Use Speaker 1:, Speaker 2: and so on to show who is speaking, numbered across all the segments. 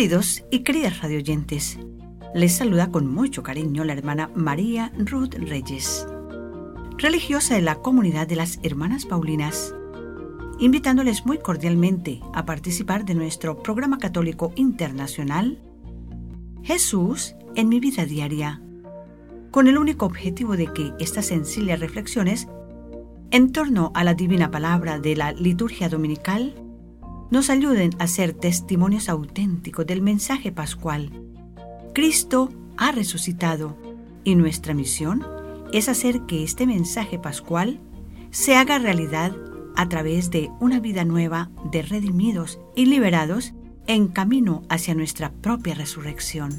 Speaker 1: Queridos y queridas radioyentes, les saluda con mucho cariño la hermana María Ruth Reyes, religiosa de la comunidad de las Hermanas Paulinas, invitándoles muy cordialmente a participar de nuestro programa católico internacional Jesús en mi vida diaria, con el único objetivo de que estas sencillas reflexiones en torno a la divina palabra de la liturgia dominical nos ayuden a ser testimonios auténticos del mensaje pascual. Cristo ha resucitado y nuestra misión es hacer que este mensaje pascual se haga realidad a través de una vida nueva de redimidos y liberados en camino hacia nuestra propia resurrección.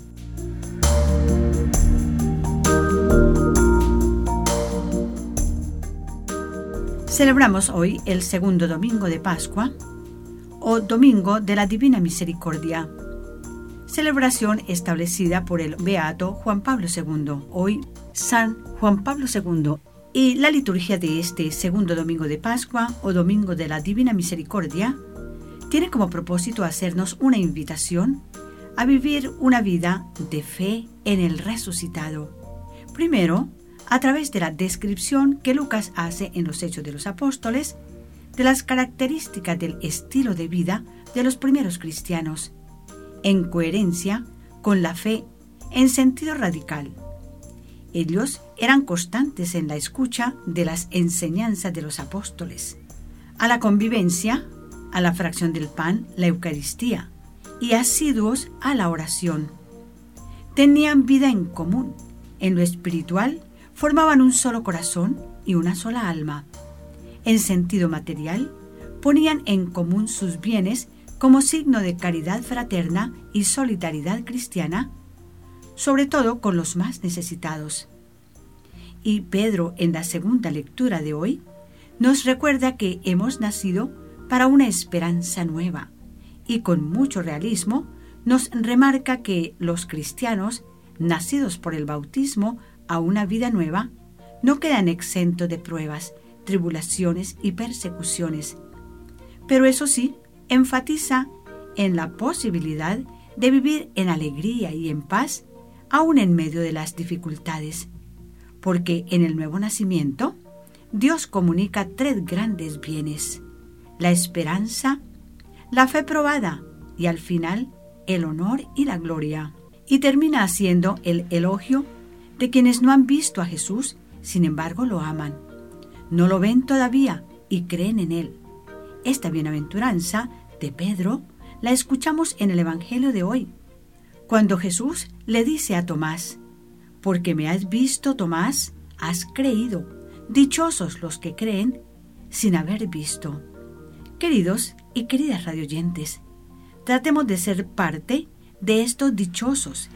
Speaker 1: Celebramos hoy el segundo domingo de Pascua o Domingo de la Divina Misericordia, celebración establecida por el Beato Juan Pablo II, hoy San Juan Pablo II, y la liturgia de este segundo domingo de Pascua o Domingo de la Divina Misericordia tiene como propósito hacernos una invitación a vivir una vida de fe en el resucitado. Primero, a través de la descripción que Lucas hace en los Hechos de los Apóstoles de las características del estilo de vida de los primeros cristianos, en coherencia con la fe en sentido radical. Ellos eran constantes en la escucha de las enseñanzas de los apóstoles, a la convivencia, a la fracción del pan, la Eucaristía, y asiduos a la oración. Tenían vida en común. En lo espiritual formaban un solo corazón y una sola alma en sentido material, ponían en común sus bienes como signo de caridad fraterna y solidaridad cristiana, sobre todo con los más necesitados. Y Pedro, en la segunda lectura de hoy, nos recuerda que hemos nacido para una esperanza nueva, y con mucho realismo nos remarca que los cristianos, nacidos por el bautismo a una vida nueva, no quedan exentos de pruebas, tribulaciones y persecuciones. Pero eso sí, enfatiza en la posibilidad de vivir en alegría y en paz, aún en medio de las dificultades. Porque en el nuevo nacimiento, Dios comunica tres grandes bienes, la esperanza, la fe probada y al final el honor y la gloria. Y termina haciendo el elogio de quienes no han visto a Jesús, sin embargo lo aman no lo ven todavía y creen en Él. Esta bienaventuranza de Pedro la escuchamos en el Evangelio de hoy, cuando Jesús le dice a Tomás, porque me has visto, Tomás, has creído. Dichosos los que creen sin haber visto. Queridos y queridas radioyentes, tratemos de ser parte de estos dichosos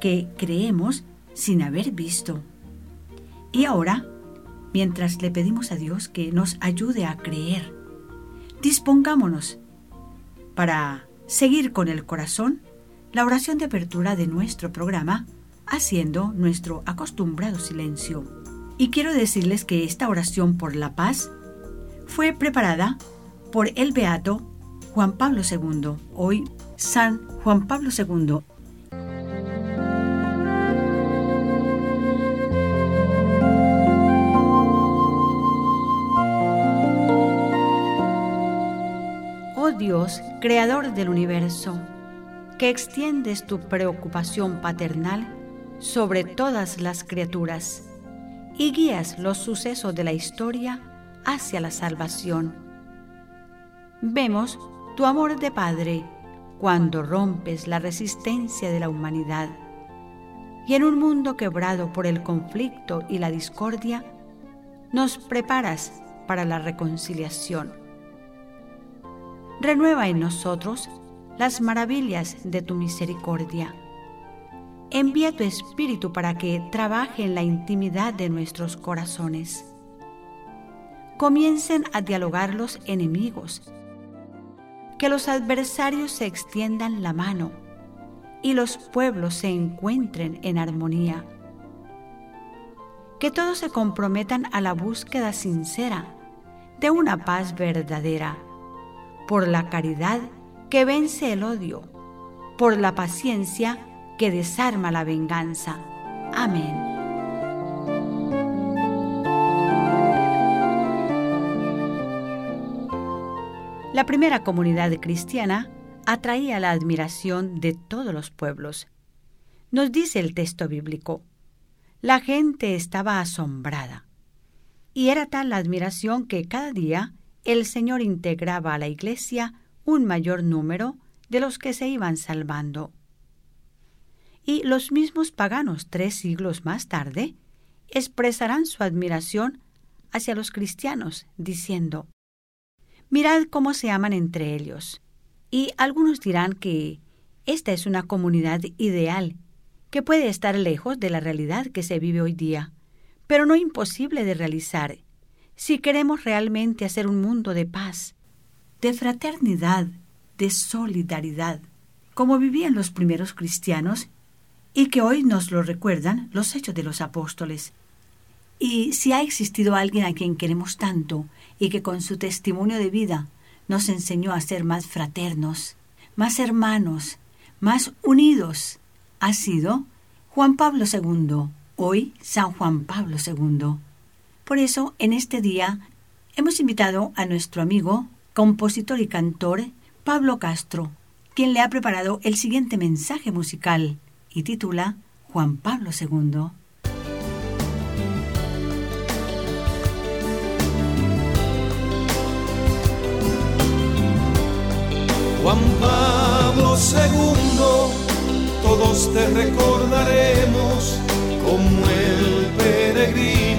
Speaker 1: que creemos sin haber visto. Y ahora mientras le pedimos a Dios que nos ayude a creer. Dispongámonos para seguir con el corazón la oración de apertura de nuestro programa, haciendo nuestro acostumbrado silencio. Y quiero decirles que esta oración por la paz fue preparada por el beato Juan Pablo II, hoy San Juan Pablo II, Creador del universo, que extiendes tu preocupación paternal sobre todas las criaturas y guías los sucesos de la historia hacia la salvación. Vemos tu amor de Padre cuando rompes la resistencia de la humanidad y en un mundo quebrado por el conflicto y la discordia, nos preparas para la reconciliación renueva en nosotros las maravillas de tu misericordia. Envía tu Espíritu para que trabaje en la intimidad de nuestros corazones. Comiencen a dialogar los enemigos, que los adversarios se extiendan la mano y los pueblos se encuentren en armonía. Que todos se comprometan a la búsqueda sincera de una paz verdadera por la caridad que vence el odio, por la paciencia que desarma la venganza. Amén. La primera comunidad cristiana atraía la admiración de todos los pueblos. Nos dice el texto bíblico, la gente estaba asombrada. Y era tal la admiración que cada día el Señor integraba a la iglesia un mayor número de los que se iban salvando. Y los mismos paganos tres siglos más tarde expresarán su admiración hacia los cristianos, diciendo, Mirad cómo se aman entre ellos. Y algunos dirán que esta es una comunidad ideal, que puede estar lejos de la realidad que se vive hoy día, pero no imposible de realizar, si queremos realmente hacer un mundo de paz, de fraternidad, de solidaridad, como vivían los primeros cristianos y que hoy nos lo recuerdan los hechos de los apóstoles. Y si ha existido alguien a quien queremos tanto y que con su testimonio de vida nos enseñó a ser más fraternos, más hermanos, más unidos, ha sido Juan Pablo II, hoy San Juan Pablo II. Por eso, en este día, hemos invitado a nuestro amigo, compositor y cantor, Pablo Castro, quien le ha preparado el siguiente mensaje musical y titula Juan Pablo II.
Speaker 2: Juan Pablo II, todos te recordaremos como el peregrino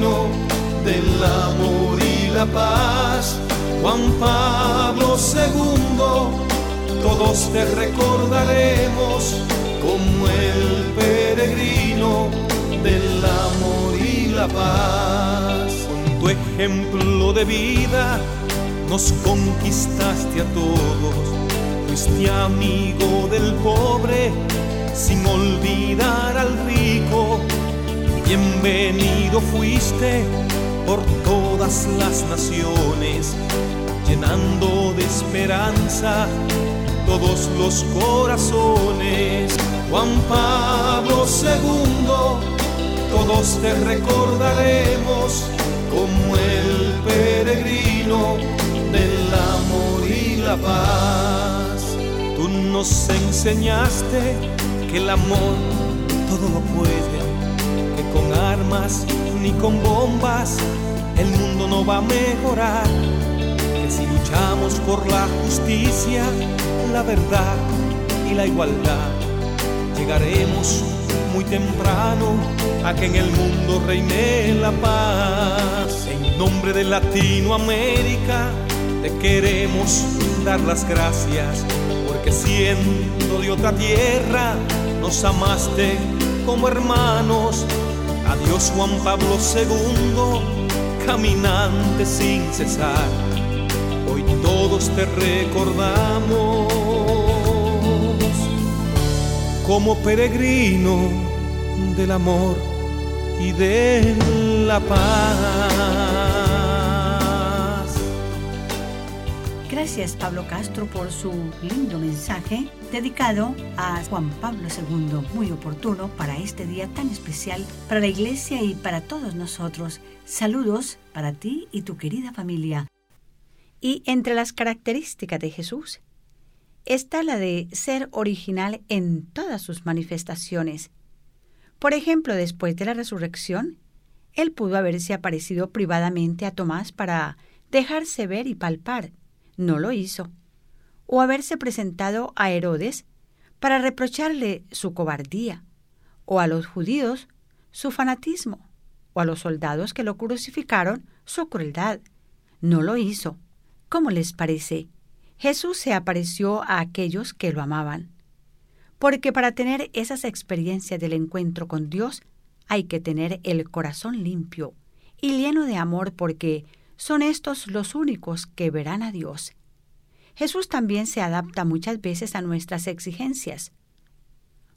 Speaker 2: del amor y la paz Juan Pablo II, todos te recordaremos como el peregrino del amor y la paz. Con tu ejemplo de vida nos conquistaste a todos, fuiste amigo del pobre sin olvidar al rico. Bienvenido fuiste por todas las naciones llenando de esperanza todos los corazones. Juan Pablo II, todos te recordaremos como el peregrino del amor y la paz. Tú nos enseñaste que el amor todo lo puede, que con armas ni con bombas el mundo no va a mejorar si luchamos por la justicia, la verdad y la igualdad, llegaremos muy temprano a que en el mundo reine la paz. En nombre de Latinoamérica te queremos dar las gracias, porque siendo de otra tierra nos amaste como hermanos. Adiós Juan Pablo II, caminante sin cesar todos te recordamos como peregrino del amor y de la paz.
Speaker 1: Gracias Pablo Castro por su lindo mensaje dedicado a Juan Pablo II, muy oportuno para este día tan especial para la iglesia y para todos nosotros. Saludos para ti y tu querida familia. Y entre las características de Jesús está la de ser original en todas sus manifestaciones. Por ejemplo, después de la resurrección, él pudo haberse aparecido privadamente a Tomás para dejarse ver y palpar. No lo hizo. O haberse presentado a Herodes para reprocharle su cobardía, o a los judíos su fanatismo, o a los soldados que lo crucificaron su crueldad. No lo hizo. ¿Cómo les parece? Jesús se apareció a aquellos que lo amaban. Porque para tener esas experiencias del encuentro con Dios hay que tener el corazón limpio y lleno de amor porque son estos los únicos que verán a Dios. Jesús también se adapta muchas veces a nuestras exigencias.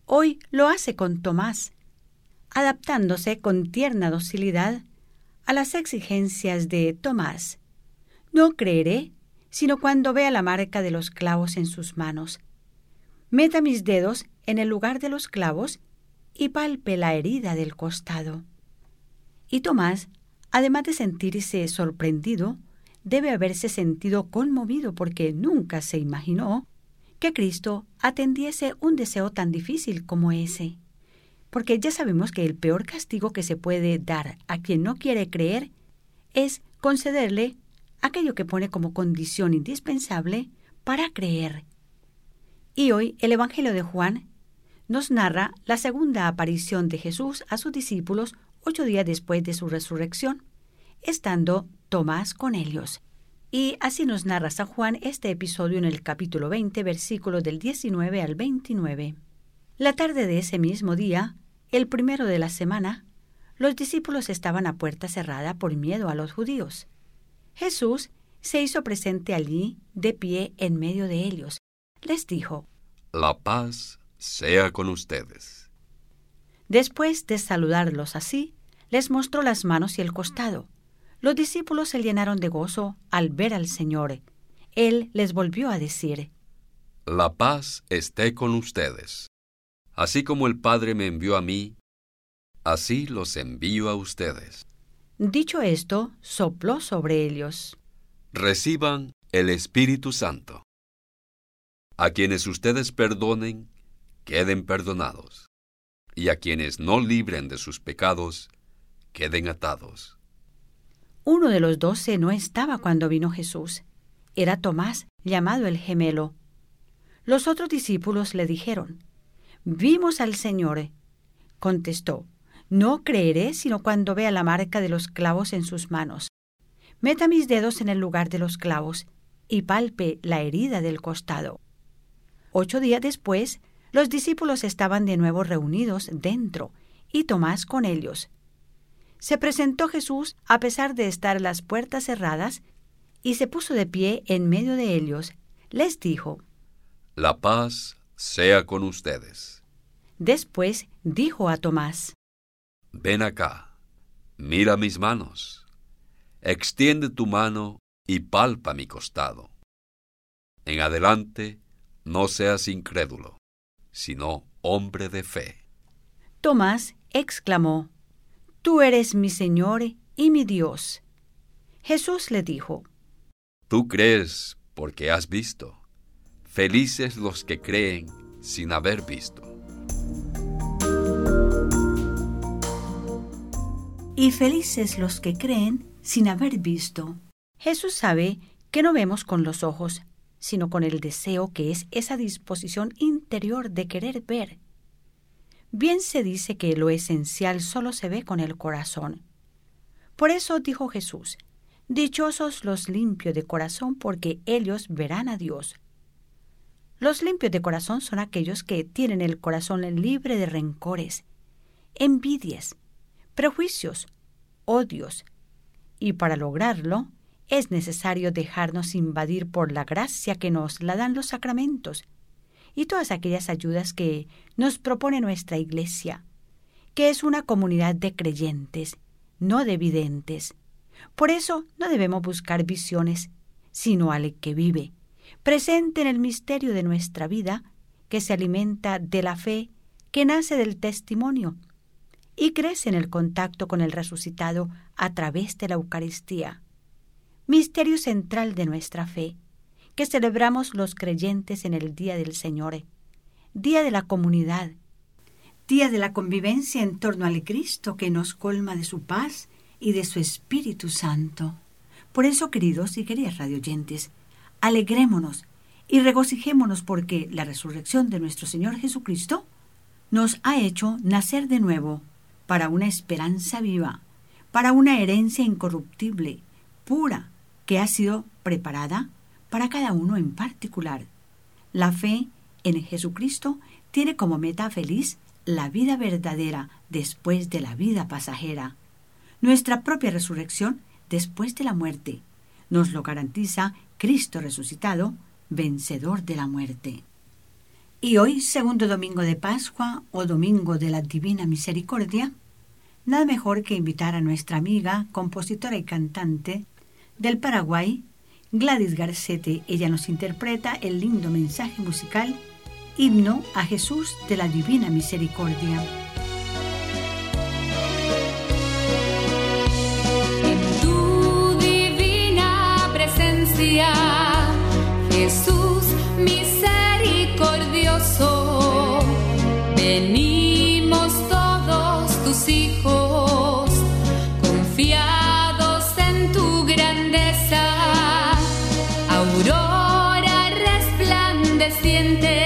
Speaker 1: Hoy lo hace con Tomás, adaptándose con tierna docilidad a las exigencias de Tomás. No creeré, sino cuando vea la marca de los clavos en sus manos. Meta mis dedos en el lugar de los clavos y palpe la herida del costado. Y Tomás, además de sentirse sorprendido, debe haberse sentido conmovido porque nunca se imaginó que Cristo atendiese un deseo tan difícil como ese. Porque ya sabemos que el peor castigo que se puede dar a quien no quiere creer es concederle aquello que pone como condición indispensable para creer. Y hoy el Evangelio de Juan nos narra la segunda aparición de Jesús a sus discípulos ocho días después de su resurrección, estando Tomás con ellos. Y así nos narra San Juan este episodio en el capítulo 20, versículos del 19 al 29. La tarde de ese mismo día, el primero de la semana, los discípulos estaban a puerta cerrada por miedo a los judíos. Jesús se hizo presente allí, de pie en medio de ellos. Les dijo,
Speaker 3: La paz sea con ustedes.
Speaker 1: Después de saludarlos así, les mostró las manos y el costado. Los discípulos se llenaron de gozo al ver al Señor. Él les volvió a decir,
Speaker 3: La paz esté con ustedes. Así como el Padre me envió a mí, así los envío a ustedes.
Speaker 1: Dicho esto, sopló sobre ellos.
Speaker 3: Reciban el Espíritu Santo. A quienes ustedes perdonen, queden perdonados. Y a quienes no libren de sus pecados, queden atados.
Speaker 1: Uno de los doce no estaba cuando vino Jesús. Era Tomás, llamado el gemelo. Los otros discípulos le dijeron, Vimos al Señor. Contestó, No creeré sino cuando vea la marca de los clavos en sus manos. Meta mis dedos en el lugar de los clavos y palpe la herida del costado. Ocho días después, los discípulos estaban de nuevo reunidos dentro, y Tomás con ellos. Se presentó Jesús a pesar de estar las puertas cerradas y se puso de pie en medio de ellos. Les dijo,
Speaker 3: La paz sea con ustedes.
Speaker 1: Después dijo a Tomás,
Speaker 3: Ven acá, mira mis manos, extiende tu mano y palpa mi costado. En adelante, no seas incrédulo, sino hombre de fe.
Speaker 1: Tomás exclamó, Tú eres mi Señor y mi Dios. Jesús le dijo,
Speaker 3: Tú crees porque has visto. Felices los que creen sin haber visto.
Speaker 1: Y felices los que creen sin haber visto. Jesús sabe que no vemos con los ojos, sino con el deseo que es esa disposición interior de querer ver. Bien se dice que lo esencial solo se ve con el corazón. Por eso dijo Jesús, Dichosos los limpios de corazón, porque ellos verán a Dios. Los limpios de corazón son aquellos que tienen el corazón libre de rencores, envidias, prejuicios, odios, y para lograrlo es necesario dejarnos invadir por la gracia que nos la dan los sacramentos y todas aquellas ayudas que nos propone nuestra Iglesia, que es una comunidad de creyentes, no de videntes. Por eso no debemos buscar visiones, sino al que vive, presente en el misterio de nuestra vida, que se alimenta de la fe, que nace del testimonio y crece en el contacto con el resucitado a través de la Eucaristía. Misterio central de nuestra fe, que celebramos los creyentes en el Día del Señor, Día de la comunidad, Día de la convivencia en torno al Cristo que nos colma de su paz y de su Espíritu Santo. Por eso, queridos y queridas radioyentes, alegrémonos y regocijémonos porque la resurrección de nuestro Señor Jesucristo nos ha hecho nacer de nuevo para una esperanza viva, para una herencia incorruptible, pura, que ha sido preparada para cada uno en particular. La fe en Jesucristo tiene como meta feliz la vida verdadera después de la vida pasajera. Nuestra propia resurrección después de la muerte nos lo garantiza Cristo resucitado, vencedor de la muerte. Y hoy, segundo domingo de Pascua o domingo de la Divina Misericordia, nada mejor que invitar a nuestra amiga, compositora y cantante del Paraguay, Gladys Garcete. Ella nos interpreta el lindo mensaje musical Himno a Jesús de la Divina Misericordia.
Speaker 4: Tu divina presencia, Jesús aurora resplandeciente,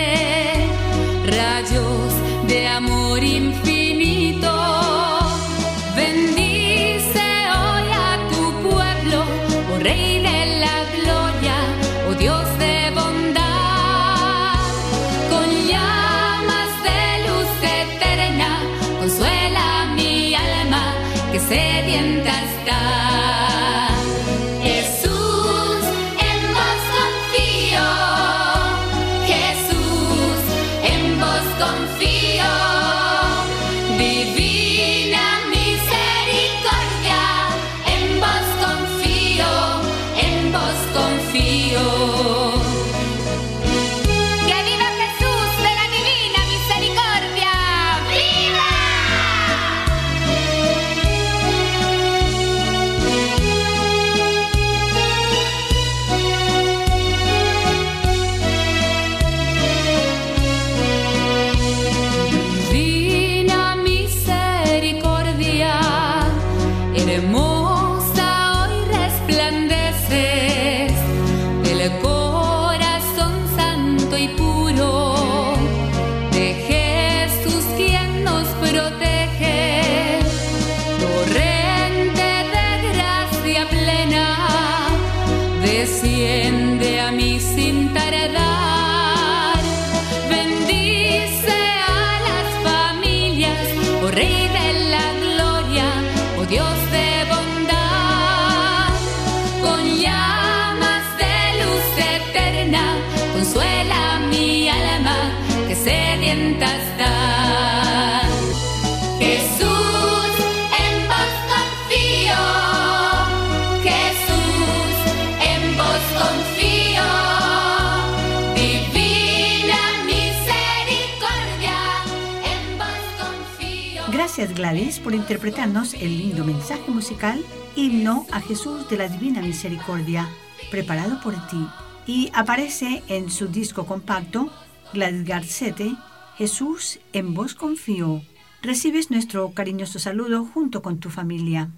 Speaker 1: Gladys por interpretarnos el lindo mensaje musical Himno a Jesús de la Divina Misericordia, preparado por ti. Y aparece en su disco compacto Gladys Garcete, Jesús en vos confío. Recibes nuestro cariñoso saludo junto con tu familia.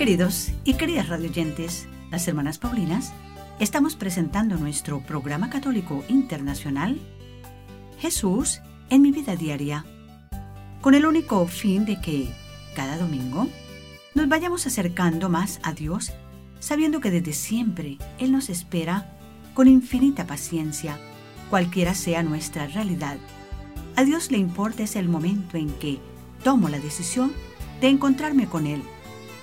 Speaker 1: Queridos y queridas radioyentes, las hermanas Paulinas, estamos presentando nuestro programa católico internacional Jesús en mi vida diaria, con el único fin de que, cada domingo, nos vayamos acercando más a Dios, sabiendo que desde siempre Él nos espera con infinita paciencia, cualquiera sea nuestra realidad. A Dios le importa es el momento en que tomo la decisión de encontrarme con Él,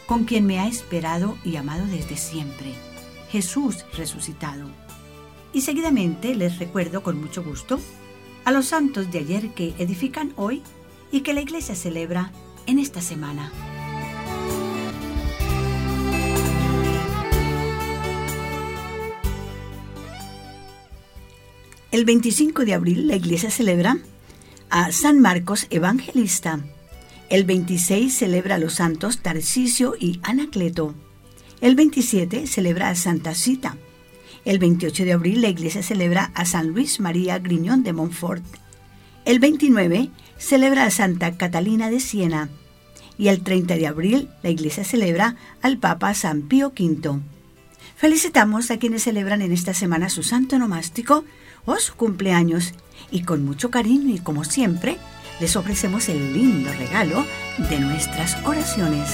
Speaker 1: con quien me ha esperado y amado desde siempre, Jesús resucitado. Y seguidamente les recuerdo con mucho gusto a los santos de ayer que edifican hoy y que la iglesia celebra en esta semana. El 25 de abril la iglesia celebra a San Marcos Evangelista. El 26 celebra a los santos Tarcisio y Anacleto. El 27 celebra a Santa Cita. El 28 de abril la iglesia celebra a San Luis María Griñón de Montfort. El 29 celebra a Santa Catalina de Siena. Y el 30 de abril la iglesia celebra al Papa San Pío V. Felicitamos a quienes celebran en esta semana su santo nomástico o su cumpleaños y con mucho cariño y como siempre les ofrecemos el lindo regalo de nuestras oraciones.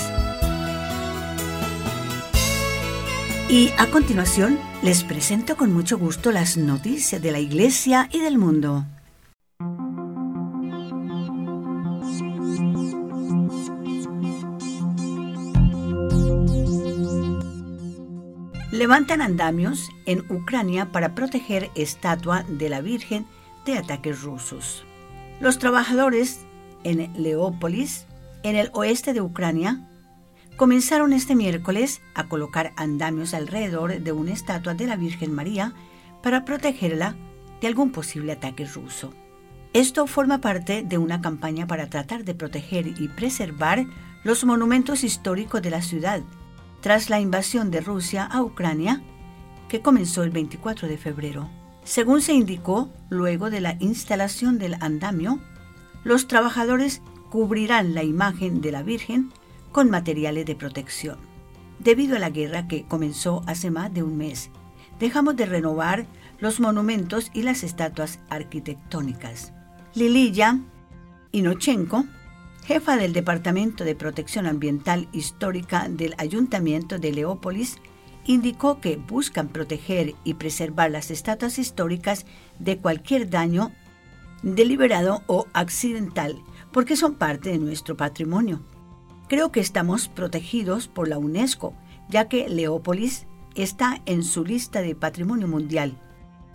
Speaker 1: Y a continuación les presento con mucho gusto las noticias de la Iglesia y del mundo. Levantan andamios en Ucrania para proteger estatua de la Virgen de ataques rusos. Los trabajadores en Leópolis, en el oeste de Ucrania, comenzaron este miércoles a colocar andamios alrededor de una estatua de la Virgen María para protegerla de algún posible ataque ruso. Esto forma parte de una campaña para tratar de proteger y preservar los monumentos históricos de la ciudad tras la invasión de Rusia a Ucrania, que comenzó el 24 de febrero. Según se indicó, luego de la instalación del andamio, los trabajadores cubrirán la imagen de la Virgen con materiales de protección. Debido a la guerra que comenzó hace más de un mes, dejamos de renovar los monumentos y las estatuas arquitectónicas. Liliya Inochenko, jefa del Departamento de Protección Ambiental Histórica del Ayuntamiento de Leópolis, indicó que buscan proteger y preservar las estatuas históricas de cualquier daño deliberado o accidental, porque son parte de nuestro patrimonio. Creo que estamos protegidos por la UNESCO, ya que Leópolis está en su lista de patrimonio mundial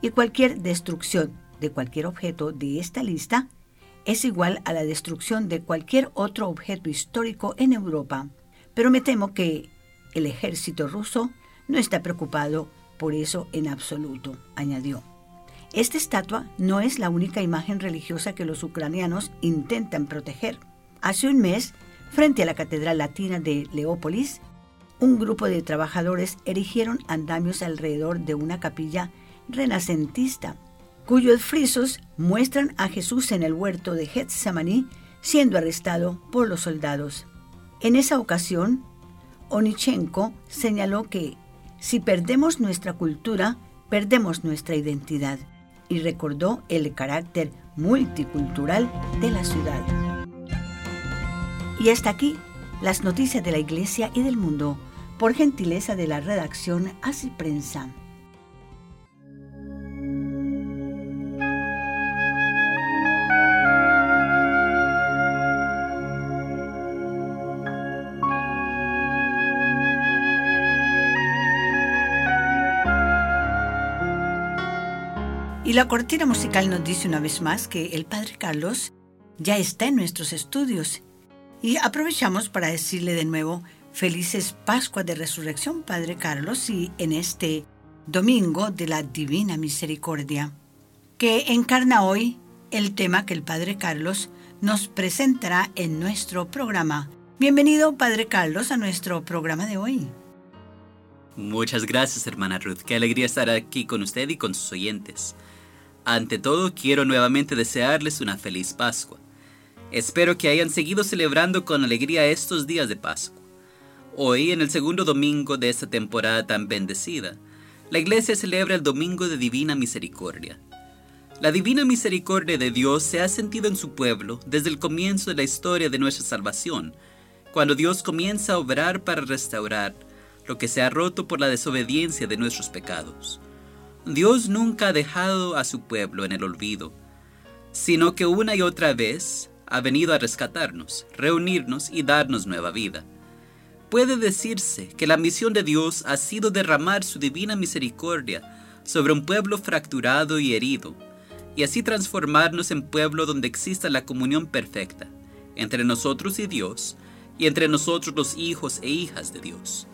Speaker 1: y cualquier destrucción de cualquier objeto de esta lista es igual a la destrucción de cualquier otro objeto histórico en Europa. Pero me temo que el ejército ruso no está preocupado por eso en absoluto, añadió. Esta estatua no es la única imagen religiosa que los ucranianos intentan proteger. Hace un mes, frente a la Catedral Latina de Leópolis, un grupo de trabajadores erigieron andamios alrededor de una capilla renacentista, cuyos frisos muestran a Jesús en el huerto de Getsemaní siendo arrestado por los soldados. En esa ocasión, Onichenko señaló que si perdemos nuestra cultura, perdemos nuestra identidad y recordó el carácter multicultural de la ciudad. Y hasta aquí las noticias de la Iglesia y del mundo, por gentileza de la redacción Así Prensa. La cortina musical nos dice una vez más que el Padre Carlos ya está en nuestros estudios. Y aprovechamos para decirle de nuevo felices Pascuas de Resurrección, Padre Carlos, y en este domingo de la Divina Misericordia, que encarna hoy el tema que el Padre Carlos nos presentará en nuestro programa. Bienvenido, Padre Carlos, a nuestro programa de hoy.
Speaker 5: Muchas gracias, hermana Ruth. Qué alegría estar aquí con usted y con sus oyentes. Ante todo, quiero nuevamente desearles una feliz Pascua. Espero que hayan seguido celebrando con alegría estos días de Pascua. Hoy, en el segundo domingo de esta temporada tan bendecida, la Iglesia celebra el Domingo de Divina Misericordia. La Divina Misericordia de Dios se ha sentido en su pueblo desde el comienzo de la historia de nuestra salvación, cuando Dios comienza a obrar para restaurar lo que se ha roto por la desobediencia de nuestros pecados. Dios nunca ha dejado a su pueblo en el olvido, sino que una y otra vez ha venido a rescatarnos, reunirnos y darnos nueva vida. Puede decirse que la misión de Dios ha sido derramar su divina misericordia sobre un pueblo fracturado y herido, y así transformarnos en pueblo donde exista la comunión perfecta entre nosotros y Dios, y entre nosotros los hijos e hijas de Dios.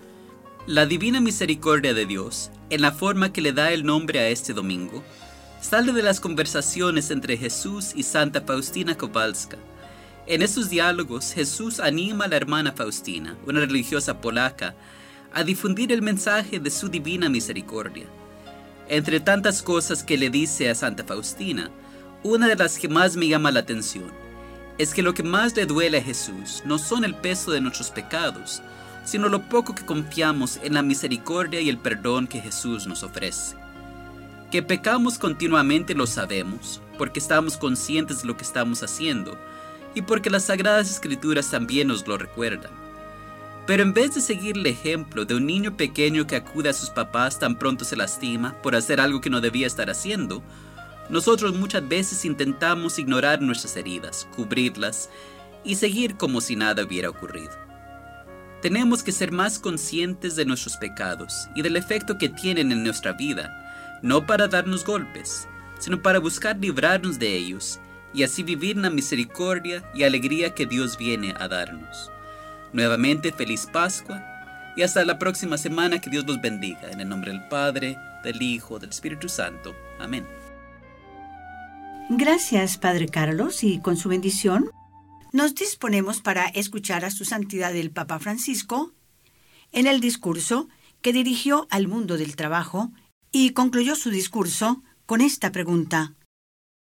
Speaker 5: La divina misericordia de Dios, en la forma que le da el nombre a este domingo, sale de las conversaciones entre Jesús y Santa Faustina Kowalska. En esos diálogos, Jesús anima a la hermana Faustina, una religiosa polaca, a difundir el mensaje de su divina misericordia. Entre tantas cosas que le dice a Santa Faustina, una de las que más me llama la atención es que lo que más le duele a Jesús no son el peso de nuestros pecados, sino lo poco que confiamos en la misericordia y el perdón que Jesús nos ofrece. Que pecamos continuamente lo sabemos, porque estamos conscientes de lo que estamos haciendo y porque las Sagradas Escrituras también nos lo recuerdan. Pero en vez de seguir el ejemplo de un niño pequeño que acude a sus papás tan pronto se lastima por hacer algo que no debía estar haciendo, nosotros muchas veces intentamos ignorar nuestras heridas, cubrirlas y seguir como si nada hubiera ocurrido. Tenemos que ser más conscientes de nuestros pecados y del efecto que tienen en nuestra vida, no para darnos golpes, sino para buscar librarnos de ellos y así vivir la misericordia y alegría que Dios viene a darnos. Nuevamente, feliz Pascua y hasta la próxima semana que Dios los bendiga. En el nombre del Padre, del Hijo, del Espíritu Santo. Amén.
Speaker 1: Gracias, Padre Carlos, y con su bendición nos disponemos para escuchar a su santidad el Papa Francisco en el discurso que dirigió al mundo del trabajo y concluyó su discurso con esta pregunta.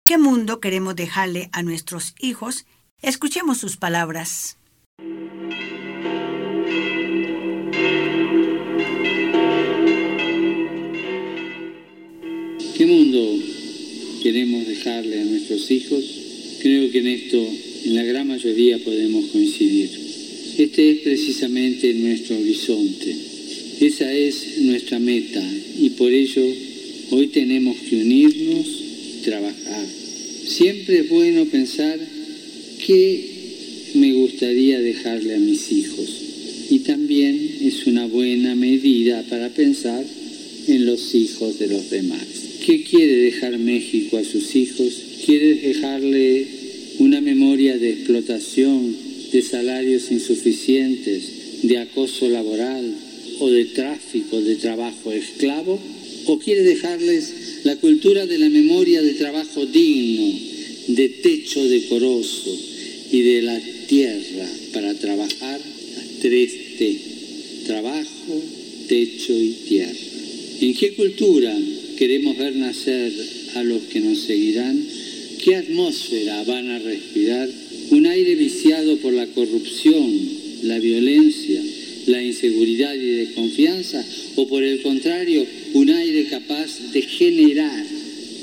Speaker 1: ¿Qué mundo queremos dejarle a nuestros hijos? Escuchemos sus palabras.
Speaker 6: ¿Qué mundo queremos dejarle a nuestros hijos? Creo que en esto, en la gran mayoría, podemos coincidir. Este es precisamente nuestro horizonte. Esa es nuestra meta y por ello hoy tenemos que unirnos y trabajar. Siempre es bueno pensar qué me gustaría dejarle a mis hijos y también es una buena medida para pensar en los hijos de los demás. ¿Qué quiere dejar México a sus hijos? ¿Quiere dejarle una memoria de explotación, de salarios insuficientes, de acoso laboral o de tráfico de trabajo esclavo? ¿O quiere dejarles la cultura de la memoria de trabajo digno, de techo decoroso y de la tierra para trabajar? Tres T, trabajo, techo y tierra. ¿En qué cultura queremos ver nacer a los que nos seguirán? ¿Qué atmósfera van a respirar? ¿Un aire viciado por la corrupción, la violencia, la inseguridad y desconfianza? ¿O por el contrario, un aire capaz de generar,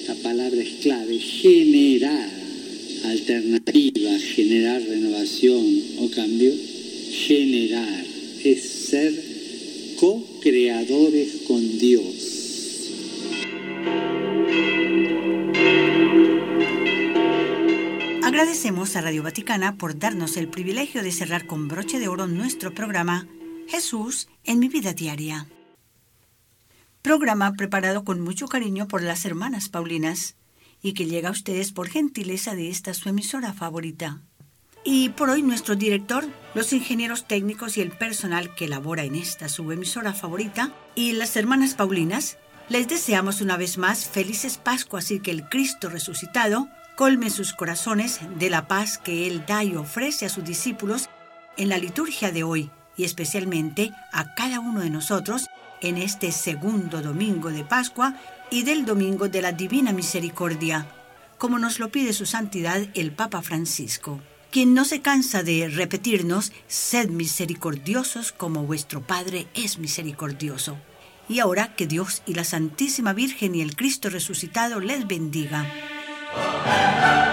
Speaker 6: la palabra es clave, generar alternativa, generar renovación o cambio? Generar es ser co-creadores con Dios.
Speaker 1: Agradecemos a Radio Vaticana por darnos el privilegio de cerrar con broche de oro nuestro programa Jesús en mi vida diaria. Programa preparado con mucho cariño por las hermanas Paulinas y que llega a ustedes por gentileza de esta su emisora favorita. Y por hoy nuestro director, los ingenieros técnicos y el personal que labora en esta su emisora favorita y las hermanas Paulinas, les deseamos una vez más felices Pascuas y que el Cristo resucitado colme sus corazones de la paz que Él da y ofrece a sus discípulos en la liturgia de hoy y especialmente a cada uno de nosotros en este segundo domingo de Pascua y del domingo de la Divina Misericordia, como nos lo pide su santidad el Papa Francisco, quien no se cansa de repetirnos, sed misericordiosos como vuestro Padre es misericordioso. Y ahora que Dios y la Santísima Virgen y el Cristo resucitado les bendiga. Oh,